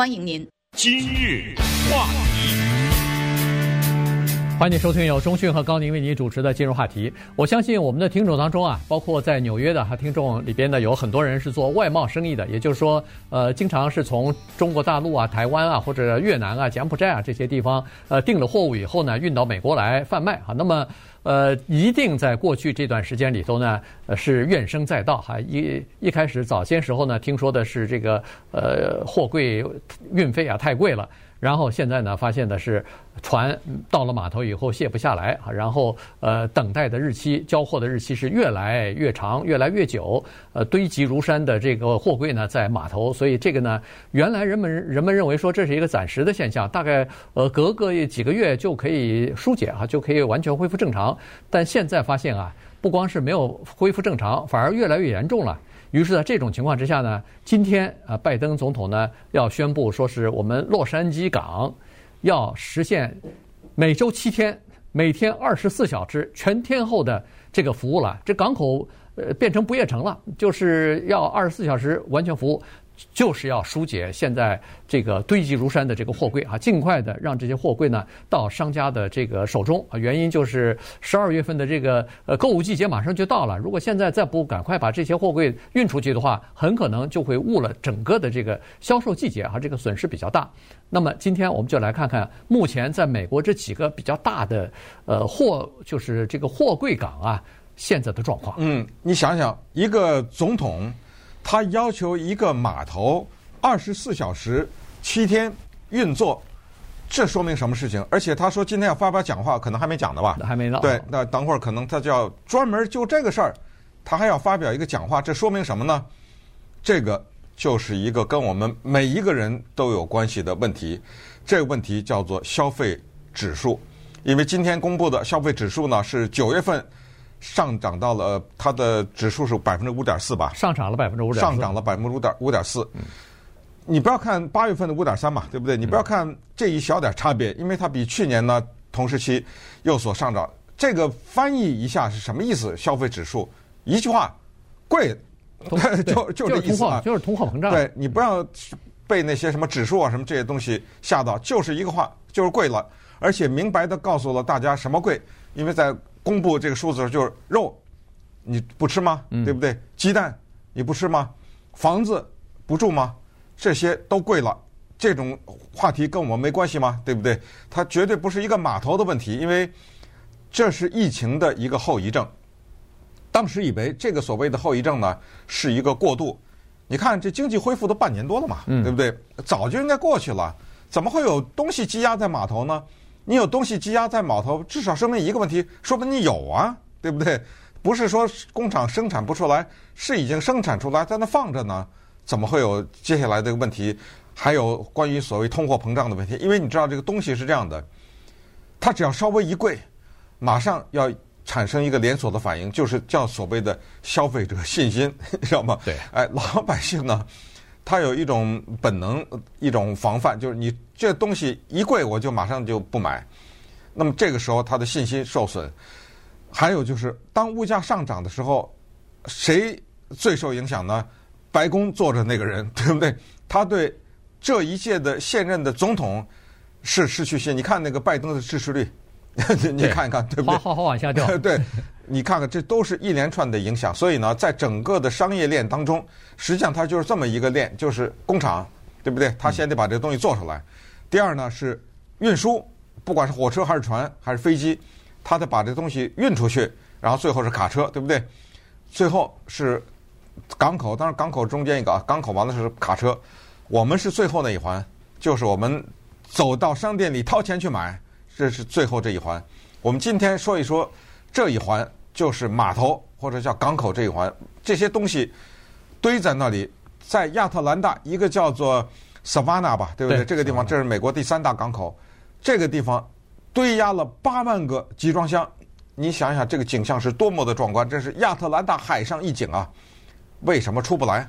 欢迎您。今日话题。欢迎收听由中讯和高宁为您主持的今日话题。我相信我们的听众当中啊，包括在纽约的哈听众里边呢，有很多人是做外贸生意的，也就是说，呃，经常是从中国大陆啊、台湾啊或者越南啊、柬埔寨啊这些地方呃订了货物以后呢，运到美国来贩卖哈。那么，呃，一定在过去这段时间里头呢，呃，是怨声载道哈。一一开始早些时候呢，听说的是这个呃货柜运费啊太贵了。然后现在呢，发现的是船到了码头以后卸不下来，然后呃等待的日期、交货的日期是越来越长、越来越久，呃堆积如山的这个货柜呢在码头，所以这个呢，原来人们人们认为说这是一个暂时的现象，大概呃隔个几个月就可以疏解啊，就可以完全恢复正常，但现在发现啊，不光是没有恢复正常，反而越来越严重了。于是，在这种情况之下呢，今天啊，拜登总统呢要宣布说是我们洛杉矶港要实现每周七天、每天二十四小时全天候的这个服务了。这港口呃变成不夜城了，就是要二十四小时完全服务。就是要疏解现在这个堆积如山的这个货柜啊，尽快的让这些货柜呢到商家的这个手中啊。原因就是十二月份的这个呃购物季节马上就到了，如果现在再不赶快把这些货柜运出去的话，很可能就会误了整个的这个销售季节啊，这个损失比较大。那么今天我们就来看看目前在美国这几个比较大的呃货就是这个货柜港啊现在的状况。嗯，你想想一个总统。他要求一个码头二十四小时、七天运作，这说明什么事情？而且他说今天要发表讲话，可能还没讲呢吧？还没到。对，那等会儿可能他就要专门就这个事儿，他还要发表一个讲话，这说明什么呢？这个就是一个跟我们每一个人都有关系的问题。这个问题叫做消费指数，因为今天公布的消费指数呢是九月份。上涨到了它的指数是百分之五点四吧？上涨了百分之五点四。上涨了百分之五点五点四。你不要看八月份的五点三嘛，对不对？你不要看这一小点差别，因为它比去年呢同时期有所上涨。这个翻译一下是什么意思？消费指数一句话，贵，就就这意思啊，就是通货膨胀。对，你不要被那些什么指数啊什么这些东西吓到，就是一个话，就是贵了，而且明白的告诉了大家什么贵，因为在。公布这个数字就是肉，你不吃吗？对不对？鸡蛋你不吃吗？房子不住吗？这些都贵了。这种话题跟我们没关系吗？对不对？它绝对不是一个码头的问题，因为这是疫情的一个后遗症。当时以为这个所谓的后遗症呢是一个过渡。你看这经济恢复都半年多了嘛，对不对？早就应该过去了，怎么会有东西积压在码头呢？你有东西积压在码头，至少说明一个问题，说明你有啊，对不对？不是说工厂生产不出来，是已经生产出来，在那放着呢，怎么会有接下来这个问题？还有关于所谓通货膨胀的问题，因为你知道这个东西是这样的，它只要稍微一贵，马上要产生一个连锁的反应，就是叫所谓的消费者信心，知道吗？对，哎，老百姓呢？他有一种本能，一种防范，就是你这东西一贵，我就马上就不买。那么这个时候，他的信心受损。还有就是，当物价上涨的时候，谁最受影响呢？白宫坐着那个人，对不对？他对这一届的现任的总统是失去信。你看那个拜登的支持率，你看一看，对不对？好好往下掉。对。你看看，这都是一连串的影响。所以呢，在整个的商业链当中，实际上它就是这么一个链，就是工厂，对不对？他先得把这东西做出来。第二呢是运输，不管是火车还是船还是飞机，他得把这东西运出去。然后最后是卡车，对不对？最后是港口，当然港口中间一个啊，港口完了是卡车。我们是最后那一环，就是我们走到商店里掏钱去买，这是最后这一环。我们今天说一说这一环。就是码头或者叫港口这一环，这些东西堆在那里，在亚特兰大一个叫做 Savannah 吧，对不对？对，这个地方这是美国第三大港口，这个地方堆压了八万个集装箱。你想想，这个景象是多么的壮观！这是亚特兰大海上一景啊！为什么出不来？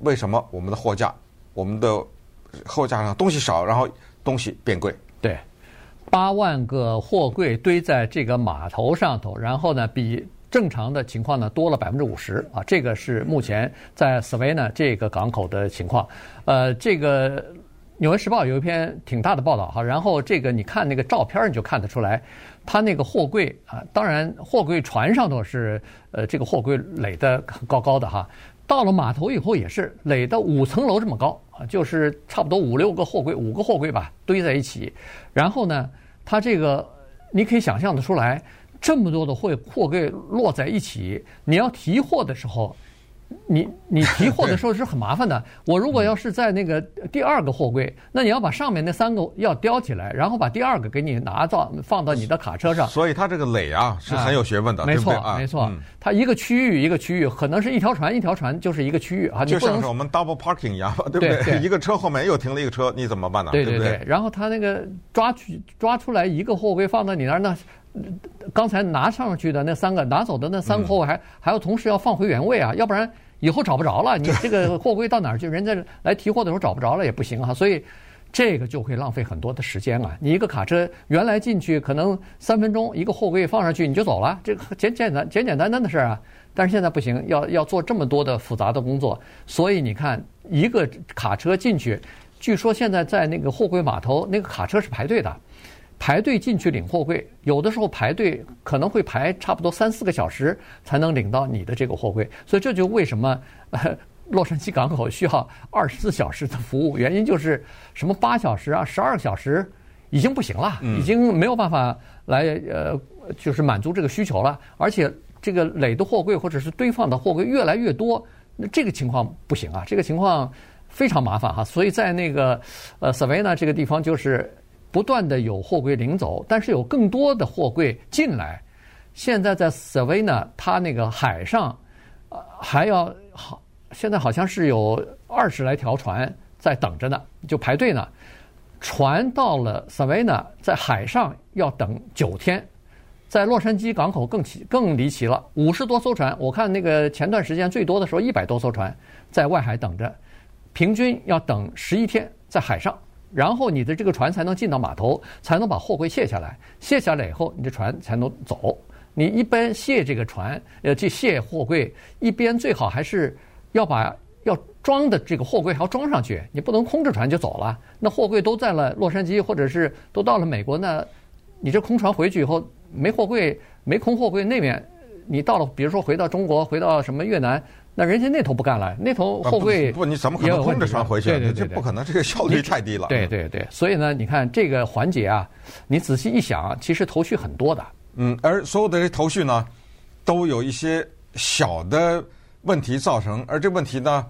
为什么我们的货架、我们的货架上东西少，然后东西变贵？对。八万个货柜堆在这个码头上头，然后呢，比正常的情况呢多了百分之五十啊！这个是目前在苏威纳这个港口的情况。呃，这个纽约时报》有一篇挺大的报道哈，然后这个你看那个照片你就看得出来，它那个货柜啊，当然货柜船上头是呃这个货柜垒得高高的哈，到了码头以后也是垒到五层楼这么高啊，就是差不多五六个货柜，五个货柜吧堆在一起，然后呢，它这个你可以想象得出来，这么多的货货柜摞在一起，你要提货的时候。你你提货的时候是很麻烦的。我如果要是在那个第二个货柜，那你要把上面那三个要叼起来，然后把第二个给你拿到放到你的卡车上。所以它这个垒啊是很有学问的，没错，啊、没错。它一个区域一个区域，可能是一条船一条船就是一个区域啊。就像是我们 double parking 一样，对不对？一个车后面又停了一个车，你怎么办呢？对对对。对对然后他那个抓取抓出来一个货柜放到你那儿，那刚才拿上去的那三个拿走的那三个货柜还、还要同时要放回原位啊，要不然。以后找不着了，你这个货柜到哪儿去？人家来提货的时候找不着了也不行啊，所以这个就会浪费很多的时间啊。你一个卡车原来进去可能三分钟，一个货柜放上去你就走了，这个简简单简简单单的事儿啊。但是现在不行，要要做这么多的复杂的工作，所以你看一个卡车进去，据说现在在那个货柜码头，那个卡车是排队的。排队进去领货柜，有的时候排队可能会排差不多三四个小时才能领到你的这个货柜，所以这就为什么呃 洛杉矶港口需要二十四小时的服务，原因就是什么八小时啊、十二小时已经不行了，已经没有办法来呃就是满足这个需求了，而且这个垒的货柜或者是堆放的货柜越来越多，那这个情况不行啊，这个情况非常麻烦哈，所以在那个呃 Savannah 这个地方就是。不断的有货柜领走，但是有更多的货柜进来。现在在 Savannah，它那个海上，呃，还要好，现在好像是有二十来条船在等着呢，就排队呢。船到了 Savannah，在海上要等九天，在洛杉矶港口更奇更离奇了，五十多艘船，我看那个前段时间最多的时候一百多艘船在外海等着，平均要等十一天在海上。然后你的这个船才能进到码头，才能把货柜卸下来。卸下来以后，你这船才能走。你一边卸这个船，呃，去卸货柜，一边最好还是要把要装的这个货柜还要装上去。你不能空着船就走了。那货柜都在了洛杉矶，或者是都到了美国，那你这空船回去以后没货柜，没空货柜，那边你到了，比如说回到中国，回到什么越南。那人家那头不干了，那头货柜不，不，你怎么可能空着船回去？对对对，这不可能，这个效率太低了。对对对，所以呢，你看这个环节啊，你仔细一想，其实头绪很多的。嗯，而所有的这头绪呢，都有一些小的问题造成，而这问题呢，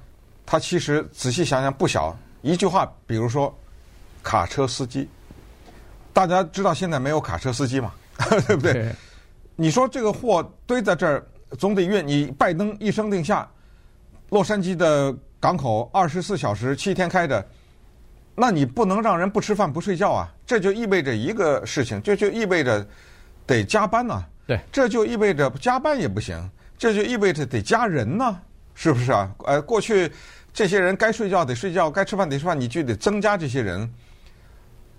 它其实仔细想想不小。一句话，比如说卡车司机，大家知道现在没有卡车司机嘛？对不对？对。你说这个货堆在这儿，总得运。你拜登一声令下。洛杉矶的港口二十四小时七天开着，那你不能让人不吃饭不睡觉啊！这就意味着一个事情，这就意味着得加班呐。对，这就意味着加班也不行，这就意味着得加人呢，是不是啊？呃，过去这些人该睡觉得睡觉，该吃饭得吃饭，你就得增加这些人。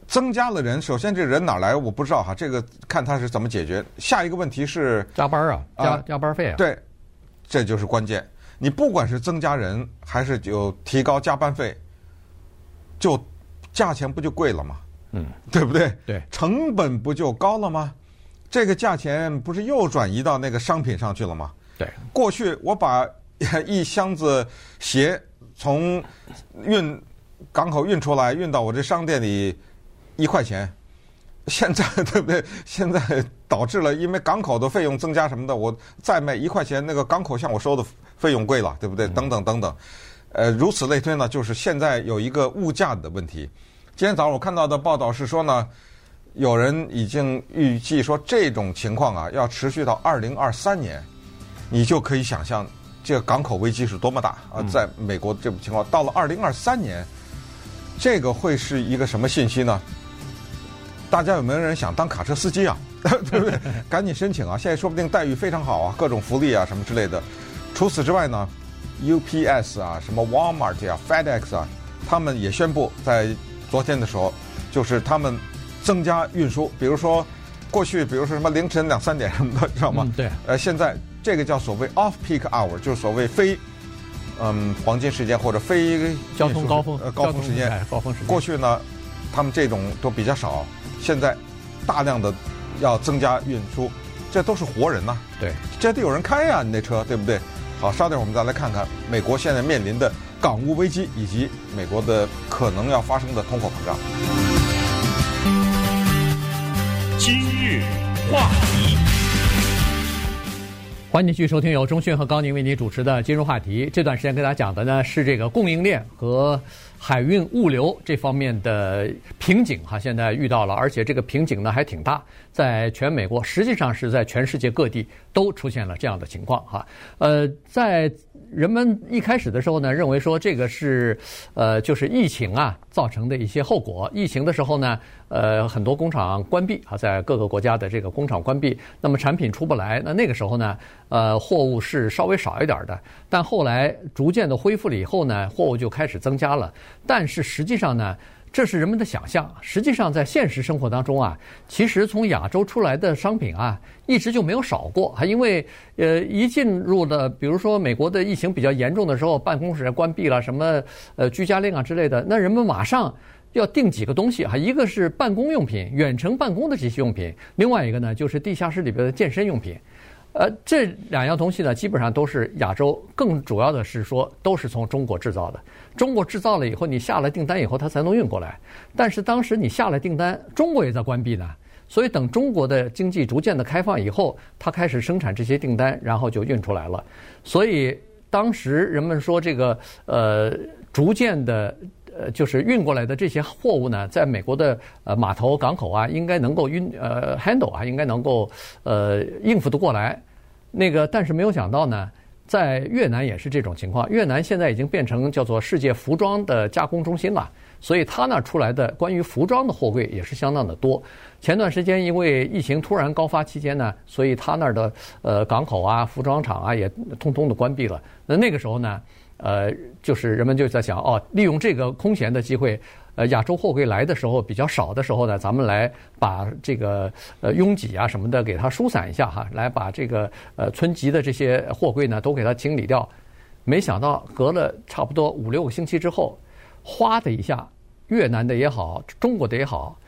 增加了人，首先这人哪来？我不知道哈，这个看他是怎么解决。下一个问题是加班啊，加加班费啊。对，这就是关键。你不管是增加人还是就提高加班费，就价钱不就贵了吗？嗯，对不对？对，成本不就高了吗？这个价钱不是又转移到那个商品上去了吗？对，过去我把一箱子鞋从运港口运出来，运到我这商店里一块钱。现在 对不对？现在导致了，因为港口的费用增加什么的，我再卖一块钱，那个港口向我收的费用贵了，对不对？等等等等，呃，如此类推呢，就是现在有一个物价的问题。今天早上我看到的报道是说呢，有人已经预计说这种情况啊，要持续到二零二三年，你就可以想象这个港口危机是多么大啊！在美国这种情况，到了二零二三年，这个会是一个什么信息呢？大家有没有人想当卡车司机啊？对不对？赶紧申请啊！现在说不定待遇非常好啊，各种福利啊什么之类的。除此之外呢，UPS 啊、什么 Walmart 啊、FedEx 啊，他们也宣布在昨天的时候，就是他们增加运输。比如说过去，比如说什么凌晨两三点什么的，知道吗？嗯、对。呃，现在这个叫所谓 off peak hour，就是所谓非嗯黄金时间或者非交通高峰呃高峰时间哎高峰时间。过去呢，他们这种都比较少，现在大量的要增加运输，这都是活人呐、对，这得有人开呀、你那车对不对？好，稍等，我们再来看看美国现在面临的港务危机，以及美国的可能要发生的通货膨胀。今日话题，欢迎继续收听由中讯和高宁为您主持的《今日话题》。这段时间跟大家讲的呢是这个供应链和海运物流这方面的瓶颈哈，现在遇到了，而且这个瓶颈呢还挺大，在全美国，实际上是在全世界各地都出现了这样的情况哈。呃，在人们一开始的时候呢，认为说这个是呃就是疫情啊造成的一些后果。疫情的时候呢，呃很多工厂关闭啊，在各个国家的这个工厂关闭，那么产品出不来，那那个时候呢，呃货物是稍微少一点的。但后来逐渐的恢复了以后呢，货物就开始增加了。但是实际上呢，这是人们的想象。实际上在现实生活当中啊，其实从亚洲出来的商品啊，一直就没有少过。还因为呃，一进入的，比如说美国的疫情比较严重的时候，办公室关闭了，什么呃居家令啊之类的，那人们马上要订几个东西哈，一个是办公用品、远程办公的这些用品，另外一个呢就是地下室里边的健身用品。呃，这两样东西呢，基本上都是亚洲，更主要的是说都是从中国制造的。中国制造了以后，你下了订单以后，它才能运过来。但是当时你下了订单，中国也在关闭呢，所以等中国的经济逐渐的开放以后，它开始生产这些订单，然后就运出来了。所以当时人们说这个呃，逐渐的呃，就是运过来的这些货物呢，在美国的呃码头港口啊，应该能够运呃 handle 啊，应该能够呃应付得过来。那个，但是没有想到呢，在越南也是这种情况。越南现在已经变成叫做世界服装的加工中心了，所以它那儿出来的关于服装的货柜也是相当的多。前段时间因为疫情突然高发期间呢，所以它那儿的呃港口啊、服装厂啊也通通的关闭了。那那个时候呢，呃，就是人们就在想哦，利用这个空闲的机会。呃，亚洲货柜来的时候比较少的时候呢，咱们来把这个呃拥挤啊什么的给它疏散一下哈，来把这个呃存积的这些货柜呢都给它清理掉。没想到隔了差不多五六个星期之后，哗的一下，越南的也好，中国的也好，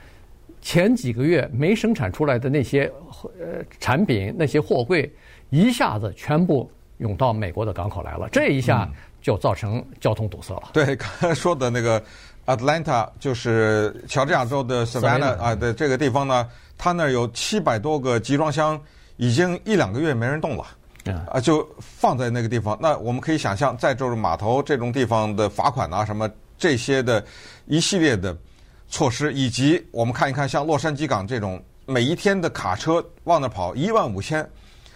前几个月没生产出来的那些呃产品，那些货柜一下子全部涌到美国的港口来了，这一下就造成交通堵塞了。对，刚才说的那个。Atlanta 就是乔治亚州的 Savannah 啊的这个地方呢，它那儿有七百多个集装箱，已经一两个月没人动了，啊，就放在那个地方。那我们可以想象，在这种码头这种地方的罚款啊，什么这些的一系列的措施，以及我们看一看像洛杉矶港这种每一天的卡车往那跑一万五千，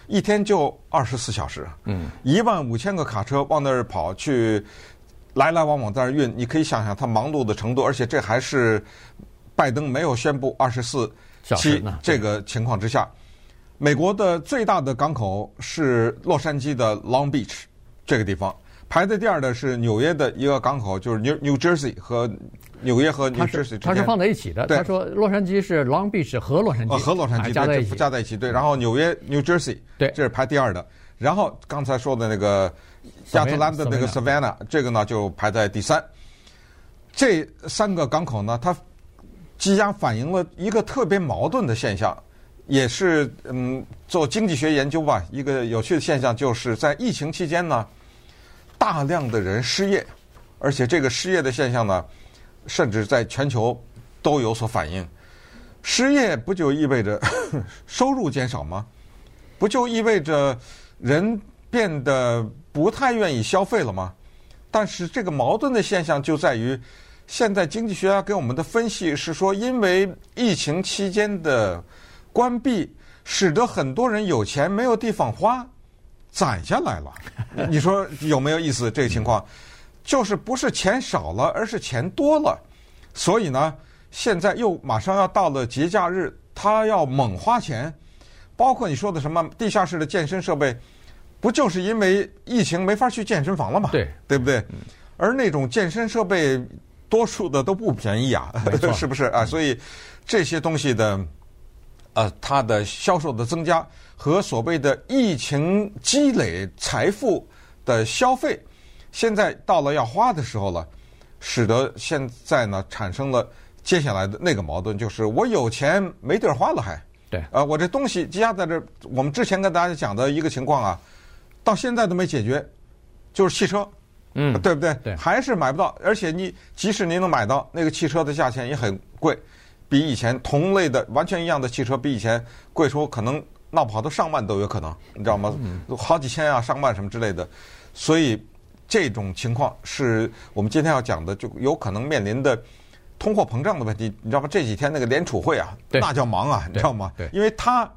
一天就二十四小时，嗯，一万五千个卡车往那儿跑去。来来往往在那儿运，你可以想想他忙碌的程度，而且这还是拜登没有宣布二十四期这个情况之下。美国的最大的港口是洛杉矶的 Long Beach 这个地方，排在第二的是纽约的一个港口，就是 New New Jersey 和纽约和 New Jersey 它是放在一起的。他说洛杉矶是 Long Beach 和洛杉矶，和洛杉矶加在一起，加在一起。对，然后纽约 New Jersey 对，这是排第二的。然后刚才说的那个。亚特兰的那个 Savannah，这个呢就排在第三。这三个港口呢，它即将反映了一个特别矛盾的现象，也是嗯，做经济学研究吧，一个有趣的现象，就是在疫情期间呢，大量的人失业，而且这个失业的现象呢，甚至在全球都有所反映。失业不就意味着 收入减少吗？不就意味着人变得？不太愿意消费了吗？但是这个矛盾的现象就在于，现在经济学家给我们的分析是说，因为疫情期间的关闭，使得很多人有钱没有地方花，攒下来了。你说有没有意思？这个情况就是不是钱少了，而是钱多了。所以呢，现在又马上要到了节假日，他要猛花钱，包括你说的什么地下室的健身设备。不就是因为疫情没法去健身房了吗？对，对不对？而那种健身设备，多数的都不便宜啊，是不是啊？所以这些东西的，呃，它的销售的增加和所谓的疫情积累财富的消费，现在到了要花的时候了，使得现在呢产生了接下来的那个矛盾，就是我有钱没地儿花了还。对，呃，我这东西积压在这，我们之前跟大家讲的一个情况啊，到现在都没解决，就是汽车，嗯，对不对？对，还是买不到，而且你即使您能买到那个汽车的价钱也很贵，比以前同类的完全一样的汽车比以前贵出可能闹不好都上万都有可能，你知道吗？嗯，好几千啊，上万什么之类的，所以这种情况是我们今天要讲的，就有可能面临的。通货膨胀的问题，你知道吗？这几天那个联储会啊，那叫忙啊，你知道吗？对，因为他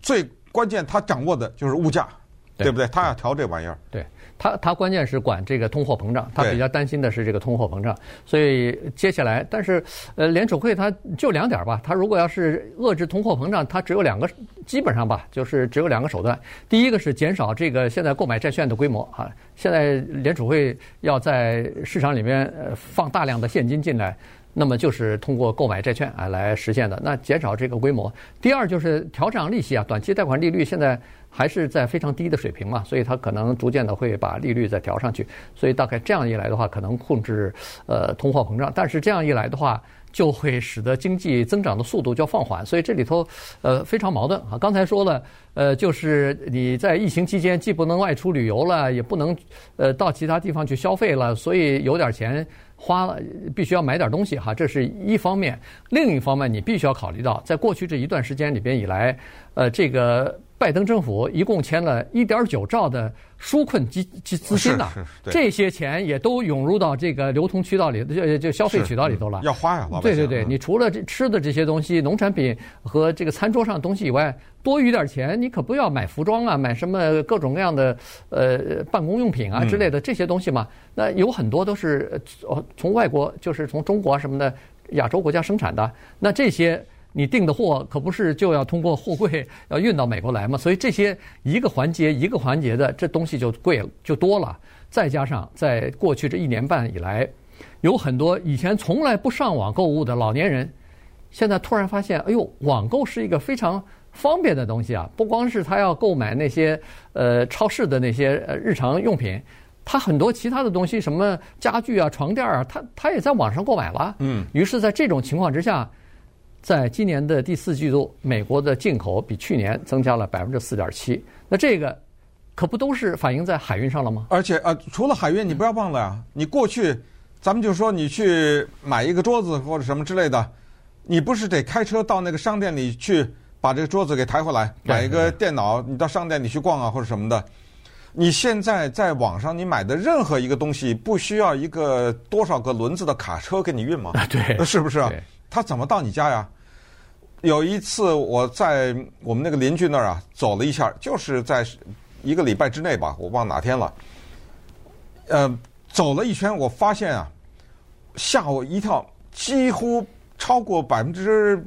最关键，他掌握的就是物价，对不对？他要调这玩意儿。对，他他关键是管这个通货膨胀，他比较担心的是这个通货膨胀。所以接下来，但是呃，联储会它就两点吧，它如果要是遏制通货膨胀，它只有两个，基本上吧，就是只有两个手段。第一个是减少这个现在购买债券的规模啊，现在联储会要在市场里面呃放大量的现金进来。那么就是通过购买债券啊来实现的，那减少这个规模。第二就是调整利息啊，短期贷款利率现在还是在非常低的水平嘛，所以它可能逐渐的会把利率再调上去。所以大概这样一来的话，可能控制呃通货膨胀。但是这样一来的话，就会使得经济增长的速度就放缓。所以这里头呃非常矛盾啊。刚才说了，呃就是你在疫情期间既不能外出旅游了，也不能呃到其他地方去消费了，所以有点钱。花了必须要买点东西哈，这是一方面。另一方面，你必须要考虑到，在过去这一段时间里边以来，呃，这个拜登政府一共签了一点九兆的纾困基基资金呐，这些钱也都涌入到这个流通渠道里，就就消费渠道里头了。要花呀，对对对，你除了这吃的这些东西、农产品和这个餐桌上的东西以外，多余点钱你可不要买服装啊，买什么各种各样的呃办公用品啊之类的这些东西嘛。那有很多都是从外国，就是从中国什么的亚洲国家生产的，那这些。你订的货可不是就要通过货柜要运到美国来吗？所以这些一个环节一个环节的这东西就贵了，就多了。再加上在过去这一年半以来，有很多以前从来不上网购物的老年人，现在突然发现，哎呦，网购是一个非常方便的东西啊！不光是他要购买那些呃超市的那些日常用品，他很多其他的东西，什么家具啊、床垫啊，他他也在网上购买了。嗯。于是，在这种情况之下。在今年的第四季度，美国的进口比去年增加了百分之四点七。那这个可不都是反映在海运上了吗？而且呃，除了海运，你不要忘了呀，你过去咱们就说你去买一个桌子或者什么之类的，你不是得开车到那个商店里去把这个桌子给抬回来？买一个电脑，你到商店里去逛啊或者什么的。你现在在网上你买的任何一个东西，不需要一个多少个轮子的卡车给你运吗？对，是不是啊？他怎么到你家呀？有一次我在我们那个邻居那儿啊走了一下，就是在一个礼拜之内吧，我忘哪天了。呃，走了一圈，我发现啊，吓我一跳，几乎超过百分之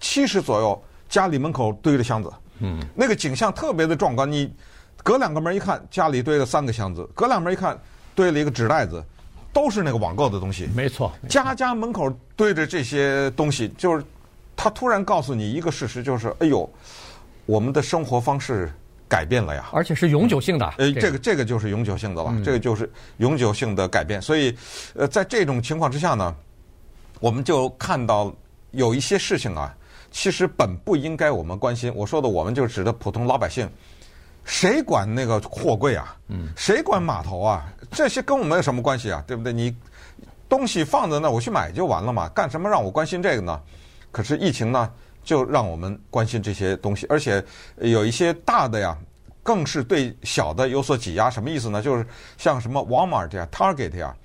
七十左右家里门口堆着箱子。嗯，那个景象特别的壮观。你隔两个门一看，家里堆了三个箱子；隔两门一看，堆了一个纸袋子。都是那个网购的东西，没错，家家门口堆着这些东西，就是他突然告诉你一个事实，就是哎呦，我们的生活方式改变了呀，而且是永久性的。呃，这个这个就是永久性的了，这个就是永久性的改变。所以，呃，在这种情况之下呢，我们就看到有一些事情啊，其实本不应该我们关心。我说的我们就指的普通老百姓。谁管那个货柜啊？嗯，谁管码头啊？这些跟我们有什么关系啊？对不对？你东西放在那，我去买就完了嘛？干什么让我关心这个呢？可是疫情呢，就让我们关心这些东西，而且有一些大的呀，更是对小的有所挤压。什么意思呢？就是像什么 Walmart 呀、Target 呀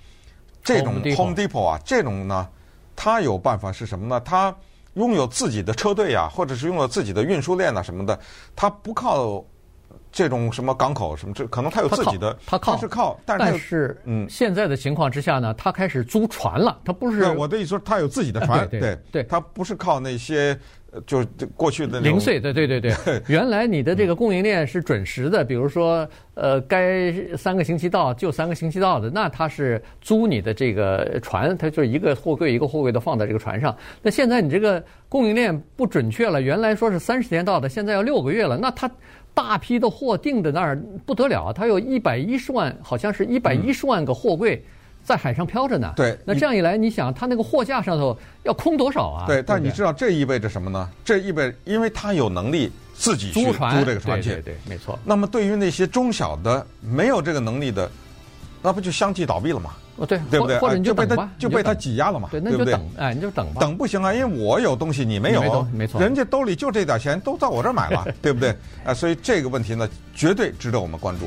这种 Home Depot 啊，这种呢，它有办法是什么呢？它拥有自己的车队呀，或者是拥有自己的运输链啊什么的，它不靠。这种什么港口什么，这可能他有自己的，他靠，他是靠，但是，但是嗯，现在的情况之下呢，他开始租船了，他不是我的意思说，他有自己的船，对，对，他不是靠那些。就是过去的零碎的，对对对。原来你的这个供应链是准时的，比如说，呃，该三个星期到就三个星期到的，那他是租你的这个船，他就一个货柜一个货柜的放在这个船上。那现在你这个供应链不准确了，原来说是三十天到的，现在要六个月了，那他大批的货定在那儿不得了，它有一百一十万，好像是一百一十万个货柜在海上漂着呢。对，那这样一来，你想它那个货架上头要空多少啊？对，但你知道这意味着什么呢？这意味着，因为它有能力自己去租这个船去，对对，没错。那么对于那些中小的没有这个能力的，那不就相继倒闭了吗？哦，对，对不对？或者你就被他就被他挤压了嘛？对，那就等，哎，你就等吧。等不行啊，因为我有东西，你没有，没错，人家兜里就这点钱，都在我这儿买了，对不对？啊，所以这个问题呢，绝对值得我们关注。